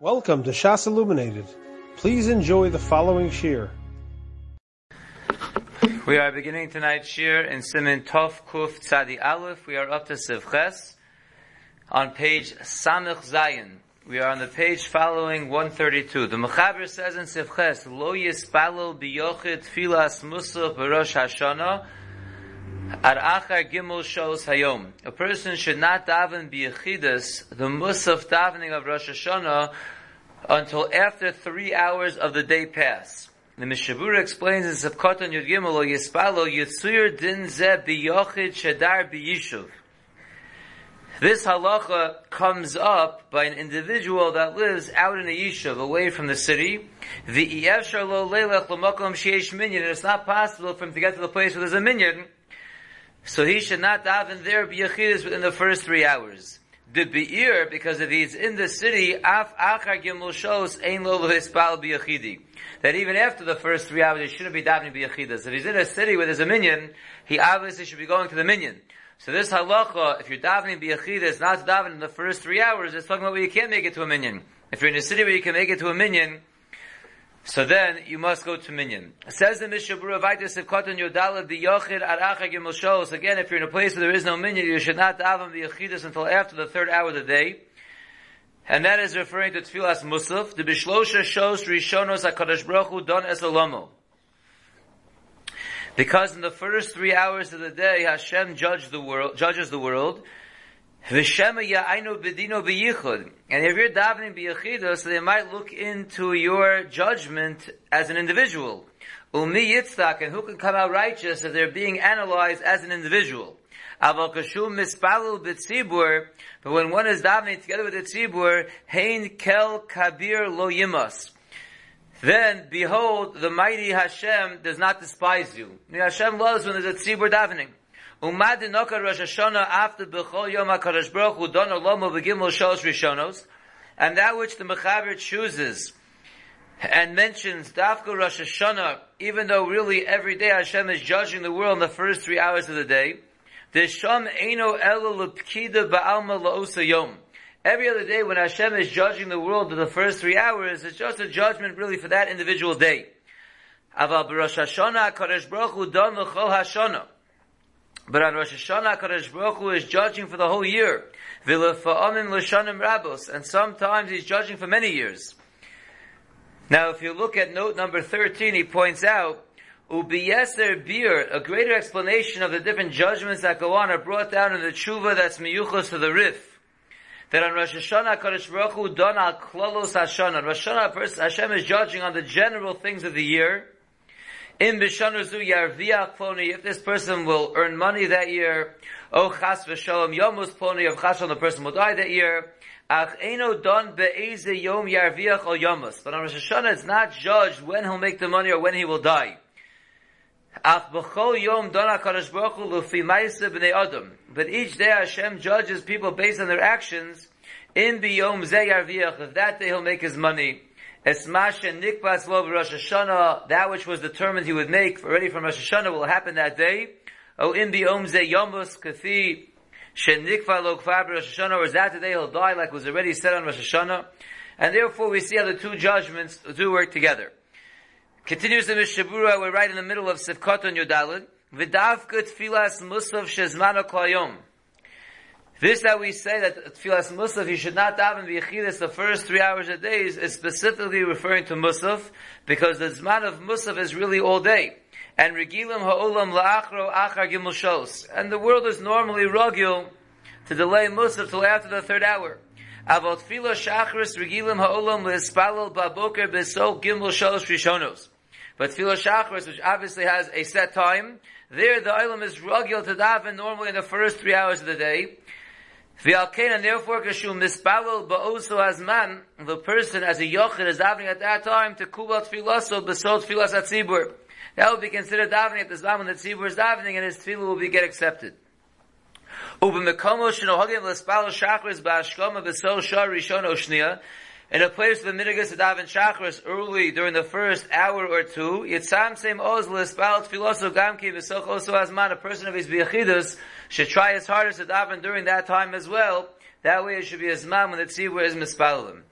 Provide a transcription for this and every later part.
Welcome to Shas Illuminated. Please enjoy the following shir. We are beginning tonight's shir in Simin Tov Kuf Tzadi Aleph. We are up to Sivches on page Samich Zayin. We are on the page following 132. The Mechaber says in Sivches, Lo Yispalel Biyochid Filas Musaf Barosh Hashanah Ar Achar Gimel Shos Hayom. A person should not daven Biyachidus, the Musaf davening of Rosh Hashanah, until after three hours of the day pass. The Mishabura explains in Sefkotan Yud Gimel O Yispalo Yitzur Din Ze Biyochid Shadar Biyishuv. This halacha comes up by an individual that lives out in a yishuv, away from the city. The. It's not possible for him to get to the place where there's a minyan. So he should not daven there biyachidus within the first three hours. The beir, because if he's in the city, af achar gimel shos ein lo hispal biyachidi. That even after the first three hours, he shouldn't be davening biyachidus. If he's in a city there's a minyan, he obviously should be going to the minyan. So this halacha, if you're davening biyachidus, not davening in the first three hours, it's talking about where you can't make it to a minyan. If you're in a city where you can make it to a minyan, so then you must go to minyan. Says the Mishabura Vaitis Kotan Yodala Biyochid Aracha Gimel. Again, if you're in a place where there is no minyan, you should not daven the biyachidus until after the third hour of the day. And that is referring to Tfilas Musaf. The Bishlosha shows Rishonos HaKadosh Baruch Hu Don Esalomo. Because in the first three hours of the day, Hashem judges the world, judges the world. V'shema ya'ainu b'dino b'yichud. And if you're davening b'yichidah, so they might look into your judgment as an individual. Umi yitztak, and who can come out righteous if they're being analyzed as an individual. Aval kashum mispalul b'tzibur, but when one is davening together with the tzibur, hein kel kabir lo yimas. Then, behold, the mighty Hashem does not despise you. Hashem loves when there's a tzibur davening. Umad noka Rosh Hashanah after Bechol Yom HaKadosh Baruch Hu Don Olomo V'Gimel Shos Rishonos, and that which the Mechaber chooses and mentions Dafka Rosh Hashanah, even though really every day Hashem is judging the world in the first three hours of the day, the Sham Eino Elo Lepkida Ba'alma La'osa Yom. Every other day when Hashem is judging the world in the first three hours, it's just a judgment really for that individual day. Aval Rosh Hashanah HaKadosh Baruch Hu Don L'chol Hashanah. But on Rosh Hashanah, Kadosh Baruch Hu is judging for the whole year. and sometimes he's judging for many years. Now, if you look at note number 13, he points out, Ubiyeser bir, a greater explanation of the different judgments that go on are brought down in the tshuva that's miyuchos to the rif. That on Rosh Hashanah, Kadosh Baruch Hu don al klolos Hashanah. Rosh Hashanah, Hashem is judging on the general things of the year, in Bishanazu Yarviach Ploni, if this person will earn money that year, O Chas V'Shalom Yomus Ploni, of Chashon, the person will die that year, Ach Eno Don Be'eze Yom Yarviach O Yomus. But on Rosh Hashanah, it's not judged when he'll make the money or when he will die. Ach B'chol Yom Don HaKadosh Baruch Hu Lufi Maise B'nei Adam. But each day Hashem judges people based on their actions, in B'yom Ze Yarviach, if that day he'll make his money, That which was determined he would make already from Rosh Hashanah will happen that day. In the Omze Yomus Kathi Shenikva Lo Rosh Hashanah, or that day he'll die like was already said on Rosh Hashanah. And therefore we see how the two judgments do work together. Continues the Mishabura, we're right in the middle of Sivkot on Yodalid. V'davka tfilas musav shezmano klayom. This that we say that Tfilas Musaf, you should not daven V'yechidus the first three hours a day is specifically referring to Musaf, because the Zman of Musaf is really all day. And Regilim Ha'olam La'achro Achar Gimel Shos. And the world is normally Ragil to delay Musaf till after the third hour. Avot Tfilah Shachris Regilim Ha'olam Le'espalel Baboker Besol Gimel Shos Rishonos. But Tfilah Shachris, which obviously has a set time, there the Olam is Ragil to daven normally in the first three hours of the day. V'alkein, and therefore, kashum mispalel ba'oso azman, the person as a yochid is davening at that time to kubal tfilaso besol tfilas atzibur. That will be considered davening at the time when the tzibur is davening and his tefillah will be get accepted. Ubemekomo shenohagim l'spalel shachris ba'ashkoma besol shar rishon oshnia, in a place of the minigas daven chakras early during the first hour or two, yitzam same ozlis balat filoso gamki v'soch also azman, a person of his biyachidus should try his hardest to daven during that time as well. That way it should be azman when the tzibur is mispalim.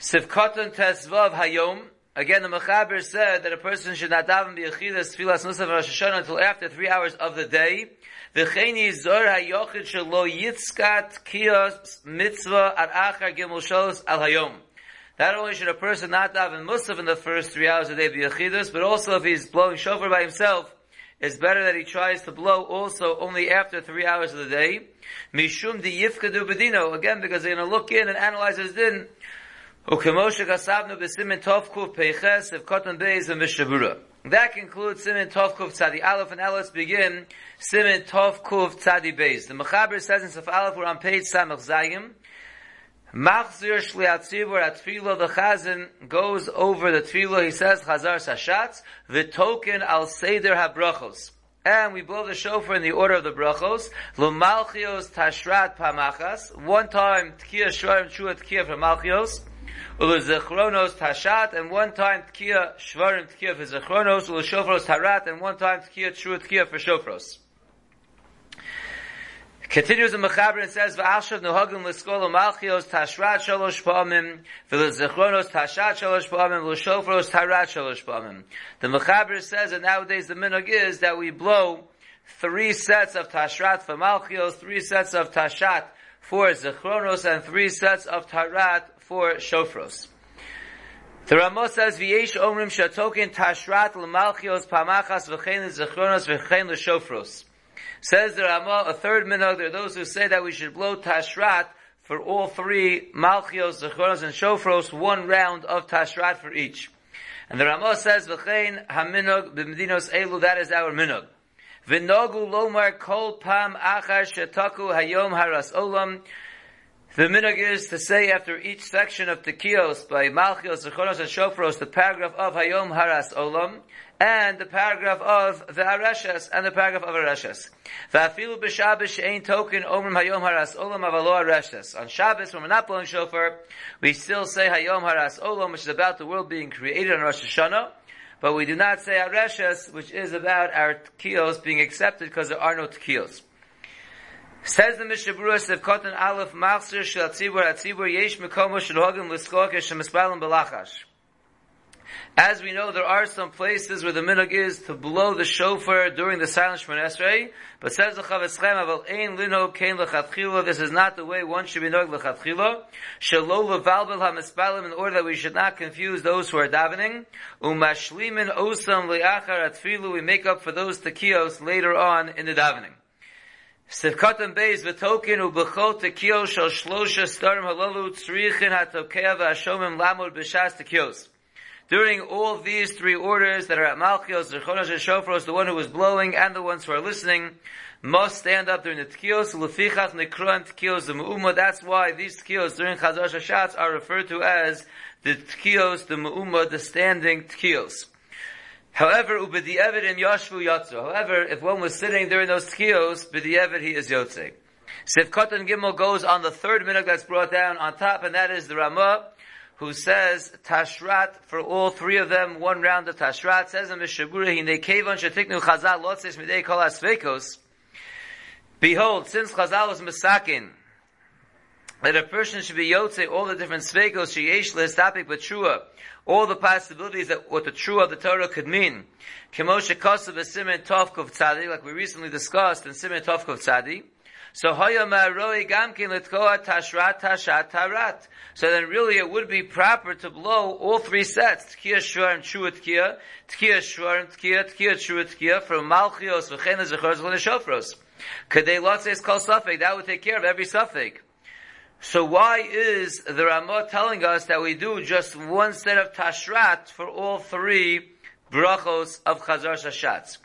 Sivkoton Tesvav Hayom. Again, the Mechaber said that a person should not daven b'yechidas tfilas nusaf Rosh until after three hours of the day. V'cheini zor hayochid shelo yitzkat kiyos mitzvah at achar gimel sholos al hayom. Not only should a person not have daven musaf in the first three hours of the day b'yechidas, but also if he's blowing shofar by himself, it's better that he tries to blow also only after three hours of the day. Mishum di yifkadu bedino. Again, because they're going to look in and analyze his din. Ukemoshe kasavnu b'simin tovkuf peiches of cotton beis and mishabura. That concludes Simin Tovkuf Tzadi Aleph, and now begin Simin Tovkuf Tzadi Beis. The Mechaber says in Saf Aleph, we're on page Samach Zayim, Machzir Shliatzivur at Tfilo, the Chazan goes over the Tfilo, he says, Chazar Sashatz, the token al Seder HaBrachos. And we blow the shofar in the order of the brachos. Lumalchios tashrat pamachas. One time, tkiya shvarim chua tkiya for malchios. Ulezechronos tashat. And one time, tkiya shvarim tkiya for zechronos. Uleshofros tarat. And one time, tkiya chua tkiya for shofros. Continues the Mechaber and says, "V'ashav nuhagim l'skol malchios tashrat shalosh pa'amim, v'lezechronos tashat shalosh pa'amim, v'leshofros tarat shalosh pa'amim." The Mechaber says that nowadays the minog is that we blow three sets of tashrat for malchios, three sets of tashat for zechronos, and three sets of tarat for shofros. The Ramah says, "V'yesh omrim shatokin tashrat l'malchios pamachas v'chein zechronos v'chein l'shofros." Says the Ramah, a third minhag, there are those who say that we should blow tashrat for all three malchios, zechronos, and shofros, one round of tashrat for each. And the Ramah says, v'chein haminog b'medinos elu, that is our minhag. V'nogu lomar kol pam achar shetaku hayom haras olam. The minhag is to say after each section of Tekios by Malchios, Zechoros, and Shofros, the paragraph of Hayom Haras Olam, and the paragraph of the Arashas, and the paragraph of Arashas. Va'afilu b'Shabbos she'ein token omrim Hayom Haras Olam avalo. On Shabbos, when we're not blowing shofar, we still say Hayom Haras Olam, which is about the world being created on Rosh Hashanah, but we do not say Arashas, which is about our Tekios being accepted because there are no Tekios. Says the Mishaburas of Kotan Aleph Machzir Shel Tzibur Atzibur Yesh Mekomo Shel Hogim Liskok Shemispalem Belachash. As we know, there are some places where the minhag is to blow the shofar during the silent Shemon Esrei, but says the Chofetz Chaim, Aval Ein Lino Kein Lechatchila, this is not the way one should be knowing Lechatchila. Shelo Levalbel HaMespalim, in order that we should not confuse those who are davening. Umashlimin Osam Leachar Atfilu, we make up for those tekios later on in the davening. Sivkatan Beis v'tokin u'b'chol tekio shal shlosha starim halalu tzrichin hatokea v'ashomim lamud b'shas tekios. During all these three orders that are at Malchios, Zechonos, and Shofros, the one who is blowing and the ones who are listening must stand up during the Tekios, Lefichach Nekron Tekios, the Mu'umah. That's why these Tekios during Chazar Shashatz are referred to as the Tekios, the Mu'umah, the standing Tekios. However, ubedi'evet in yashvu yatzu. However, if one was sitting during those tkiyos, bedi'evet he is yotze. Sivkot and Gimel goes on the third minute that's brought down on top, and that is the Ramah, who says tashrat for all three of them, one round of tashrat. Says in Mishabura, hine kevon shetiknu chazal lotzes midei kol asvekos. Behold, since chazal was misakin, that a person should be yotze all the different svekos sheyesh lehistapik b'trua, all the possibilities that what the true of the Torah could mean. Kemoshe Kosav Simen Tovkov Tzadi, like we recently discussed in Simen Tovkov Tzadi. So. So then really it would be proper to blow all three sets, Tkiya Shvar and Shua Tkiya, Tkiya Shvar and Tkiya, Tkiya Shua Tkiya, from Malchios, V'chena Zechor Zechon Shofros. Kadei Lotzes Kol Safek, that would take care of every Safek. So why is the Ramah telling us that we do just one set of tashrat for all three brachos of Chazar Shashatz?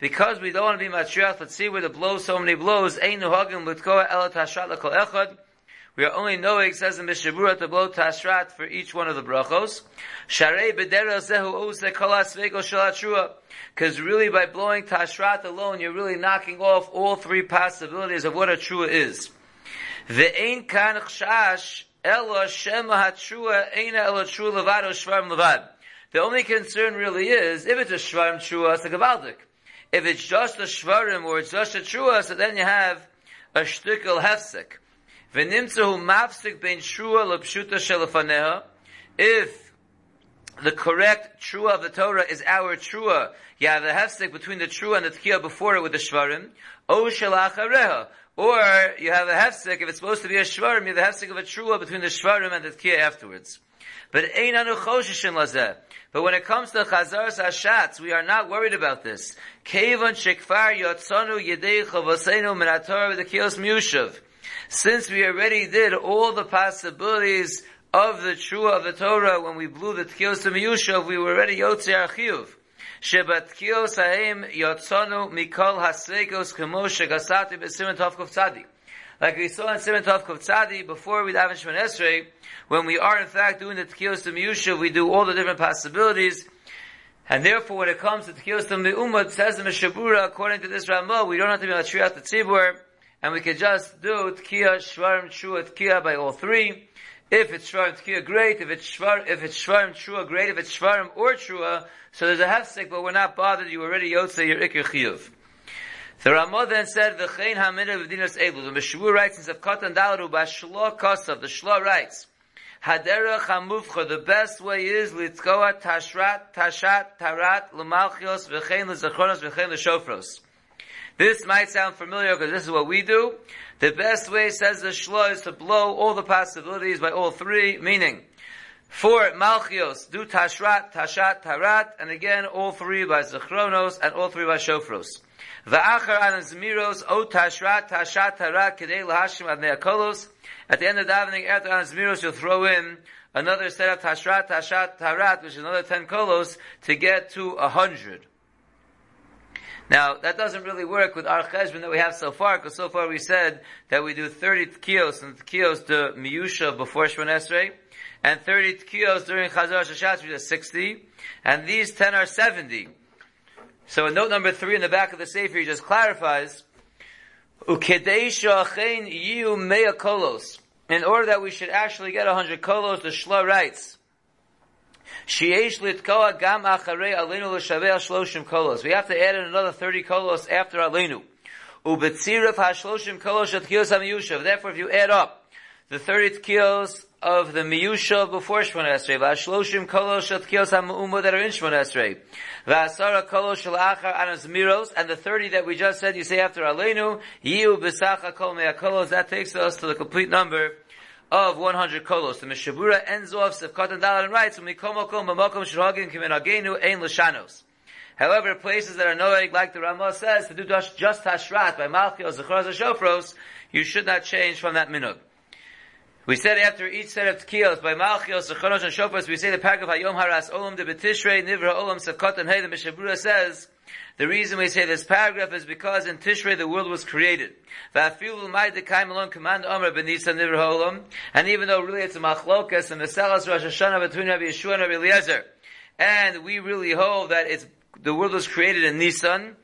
Because we don't want to be matriach tzibur to blow so many blows, ein nuhagim l'tkoa el tashrat l'kol echad. We are only knowing, says in Mishabura, to blow tashrat for each one of the brachos. Sharei b'dera zehu ose kolas vego shalatrua. Because really by blowing tashrat alone, you're really knocking off all three possibilities of what a trua is. Ve'ein kan chshash ela shema hatrua eina ela trua levado shvarim levad. The only concern really is, if it's a shvarim trua, it's a gavaldik. If it's just a shvarim or it's just a trua, so then you have a shtickle hefsek. V'nimtzahu mafsik ben shua l'pshuta shelafaneha. If the correct trua of the Torah is our trua, you have the hefsek between the trua and the tkiya before it with the shvarim, o shelachareha. Or you have a hefsek, if it's supposed to be a shvarim, you have the hefsek of a trua between the shvarim and the tkiya afterwards. But ein anu choshishin lazeh. But when it comes to chazar hashatz, we are not worried about this. Kevon shekfar yotzonu yedei chavosenu minator v'tekiyos miushav. Since we already did all the possibilities of the trua of the Torah when we blew the tkiyos miyushav, we were already yotzi archiyuv. Shebat tkiyos haim yotzonu mikol hasregos kemo shegasati b'simen tovkov tzadik. Like we saw in Simon Tov Tzadi, before we daven Shemon Esrei, when we are in fact doing the Tkiyos Miyusha, we do all the different possibilities, and therefore when it comes to Tkiyos Me'umad, says the Meshabura, according to this Ramah, we don't have to be out the Tzibur, and we can just do Tkiya, Shvarim, Shua, Tkiya by all three. If it's Shvarim, Tkiya, great. If it's Shvar, if it's Shvarim, Shua, great. If it's Shvarim or Shua, so there's a hefsek, but we're not bothered, you already Yotze, your Ikir Chiyuv. The Ramah then said, "V'chein hamidah v'dinas elu." The Meshuvah writes in Katan Dalaru b'shlo kosav. The Shlo writes, "Haderach hamufcha." The best way is litzkoa tashrat tashat tarat l'malchios v'chein l'zachronos v'chein l'shofros. This might sound familiar because this is what we do. The best way, says the Shlo, is to blow all the possibilities by all three, meaning for Malchios, do Tashrat, Tashat, Tarat, and again all three by Zachronos and all three by Shofros. Va'achar an zmiros o tashrat tashat tara kedei lahashim ad neakolos. At the end of davening after an zmiros, you'll throw in another set of tashrat tashat tarat, which is another ten kolos, to get to a hundred. Now, that doesn't really work with our cheshbon that we have so far, because so far we said that we do 30 tkiyos, and tkiyos to miyusha before Shemon Esrei, and 30 tkiyos during Chazar Shashat, which is 60, and these 10 are 70. So in note number three in the back of the Sefer, he just clarifies, in order that we should actually get a hundred kolos, the Shla writes, We have to add in another 30 kolos after alenu. Ubetzirif hashloshim kolos at kiyos ha Therefore, if you add up the 30 kilos of the miyusha before Shmon Esrei, v'ashloshim kolosh at kiyos ha'mu'umah that are in Shmon Esrei, v'asara kolosh l'achar anas miros, and the 30 that we just said you say after Aleinu, yiu b'sacha kol mea kolos, that takes us to the complete number of 100 kolos. The Mishabura ends off Sefkat and Dalar and writes, "Mikomokom b'mokom shirhagin kimin agenu ein l'shanos." However, places that are noeg, like the Ramah says, to do just hashrat by Malchios, Zechros, Shofros, you should not change from that minug. We said after each set of tkiyos by Malchios, Sechonos, and Shofars, we say the paragraph Hayom Haras Olam de Betishrei Nivra Olam Sakot and Hey. The Mishabura says the reason we say this paragraph is because in Tishrei the world was created. And even though really it's a machlokas and the Selas Rosh Hashanah between Rabbi Yehoshua and Rabbi Eliezer, and we really hold that it's the world was created in Nisan.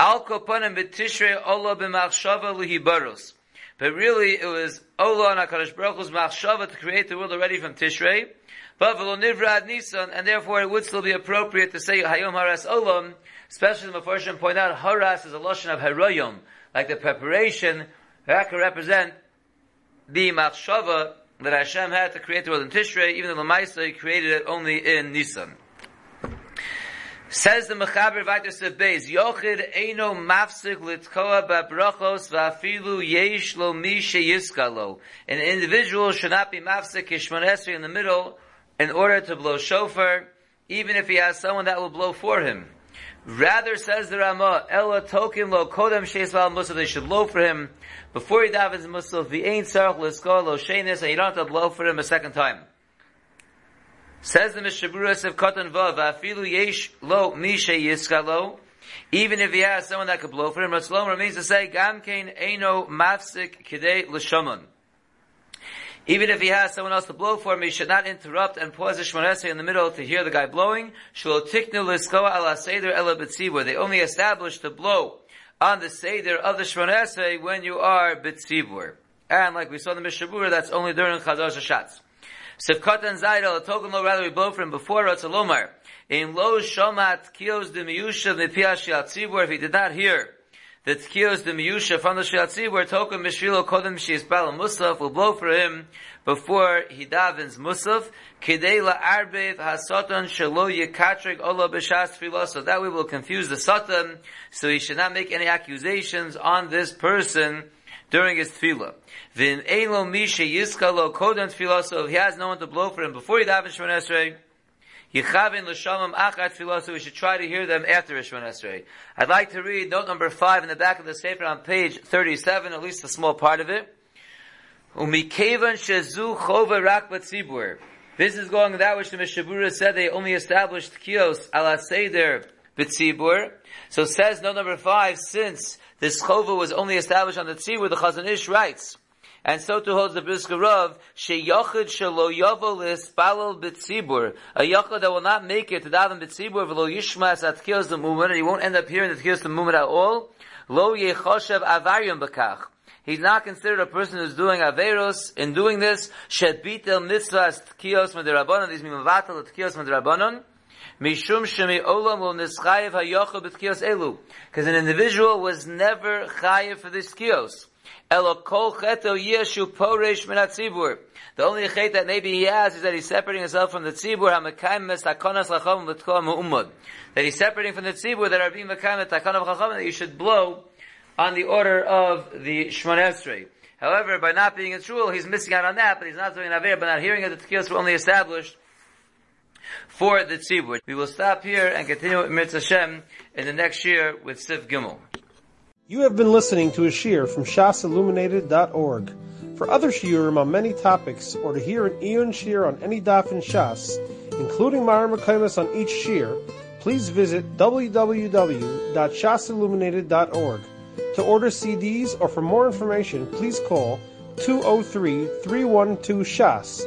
Al Kopanim Betishrei Allah B'Machshava Lihibaros. But really, it was oh, Ola and HaKadosh Baruch Hu's machshava to create the world already from Tishrei. But v'lo nivrad Nisan, and therefore it would still be appropriate to say Hayom Haras Olam, especially the Mepharshim point out Haras is a lotion of Haroyom, like the preparation that can represent the machshava that Hashem had to create the world in Tishrei, even though the Lamaisa he created it only in Nisan. Says the Mechaber Vaitis of Beis, Yochid Eino Mafsik Litkoa Babrachos Vafilu Yesh Lo Mi Yiskalo. An individual should not be Mafsik Kishmonesri in the middle in order to blow shofar, even if he has someone that will blow for him. Rather, says the Ramah, Ella Tokin Lo Kodem Sheisval Musaf, they should blow for him before he davens Musaf, the Ain Sarach Lisko Lo Shenis, and you don't have to blow for him a second time. Says the Mishaburas of Katan Vav, Afilu Yesh Lo Misha Yiskalo, even if he has someone that could blow for him, Ratzlom remains to say, Gam Kain Eino Mafsik Kidei L'Shaman. Even if he has someone else to blow for him, he should not interrupt and pause the Shmonese in the middle to hear the guy blowing. Shlo Tiknu Liskoa Ala Seder Ela. They only establish to blow on the Seder of the Shmonese when you are B'tzibur. And like we saw in the Mishabura, that's only during Chazar Shashatz. Sivkat and Zaydal, a token lo rather him before Ratzalomar. In lo shomat kios de miyushav nepiash yatzibur, if he did not hear the tkiyos de miyusha from the shiatzi where token mishilo kodem shiyisbal musaf will blow for him before he davens musaf. Kidei la arbev hasatan shelo yekatrik ola b'shas tefillah. So that we will confuse the satan so he should not make any accusations on this person during his tefillah. Vin elo misha yiskalo kodem tefillah so if he has no one to blow for him before he davens Shemon Esrei Yichavin l'shalom achat tefillah, so we should try to hear them after Rishon Esrei. I'd like to read note number five in the back of the Sefer on page 37, at least a small part of it. Umikevan shezu chova rak batzibur. This is going that which the Mishabura said they only established kios ala seder b'tzibur. So says note number five, since this chova was only established on the tzibur, the Chazon Ish writes, and so too holds the Brisker Rav, sheyachid shelo yavo lispalel b'tzibur, a yachid that will not make it to daven b'tzibur, v'lo yishmas at kills the movement, he won't end up hearing the kills the movement at all, lo yechoshev avaryum b'kach. He's not considered a person who's doing averos. In doing this, shed bitel mitzvahs tkiyos medirabanon. These mean mevatel tkiyos medirabanon. Mishum shemi olam will nischayev hayocha b'tkiyos elu. Because an individual was never chayev for this tkiyos. Elo kol cheto yeshu poresh minatzibur. The only chet that maybe he has is that he's separating himself from the tzibur hamekayim mes takonas lachom. That he's separating from the tzibur that are being mekayim takonav chacham that you should blow on the order of the Esrei. However, by not being in shul, he's missing out on that, but he's not doing an aver, but not hearing it, the tkiyos were only established for the tzibur. We will stop here and continue with Mitzvah Hashem in the next year with Sif Gimel. You have been listening to a shear from shasilluminated.org. For other shiurim on many topics, or to hear an Eon shear on any daf in Shas, including Mareh Mekomos on each shear, please visit www.shasilluminated.org. To order CDs or for more information, please call 203-312-SHAS.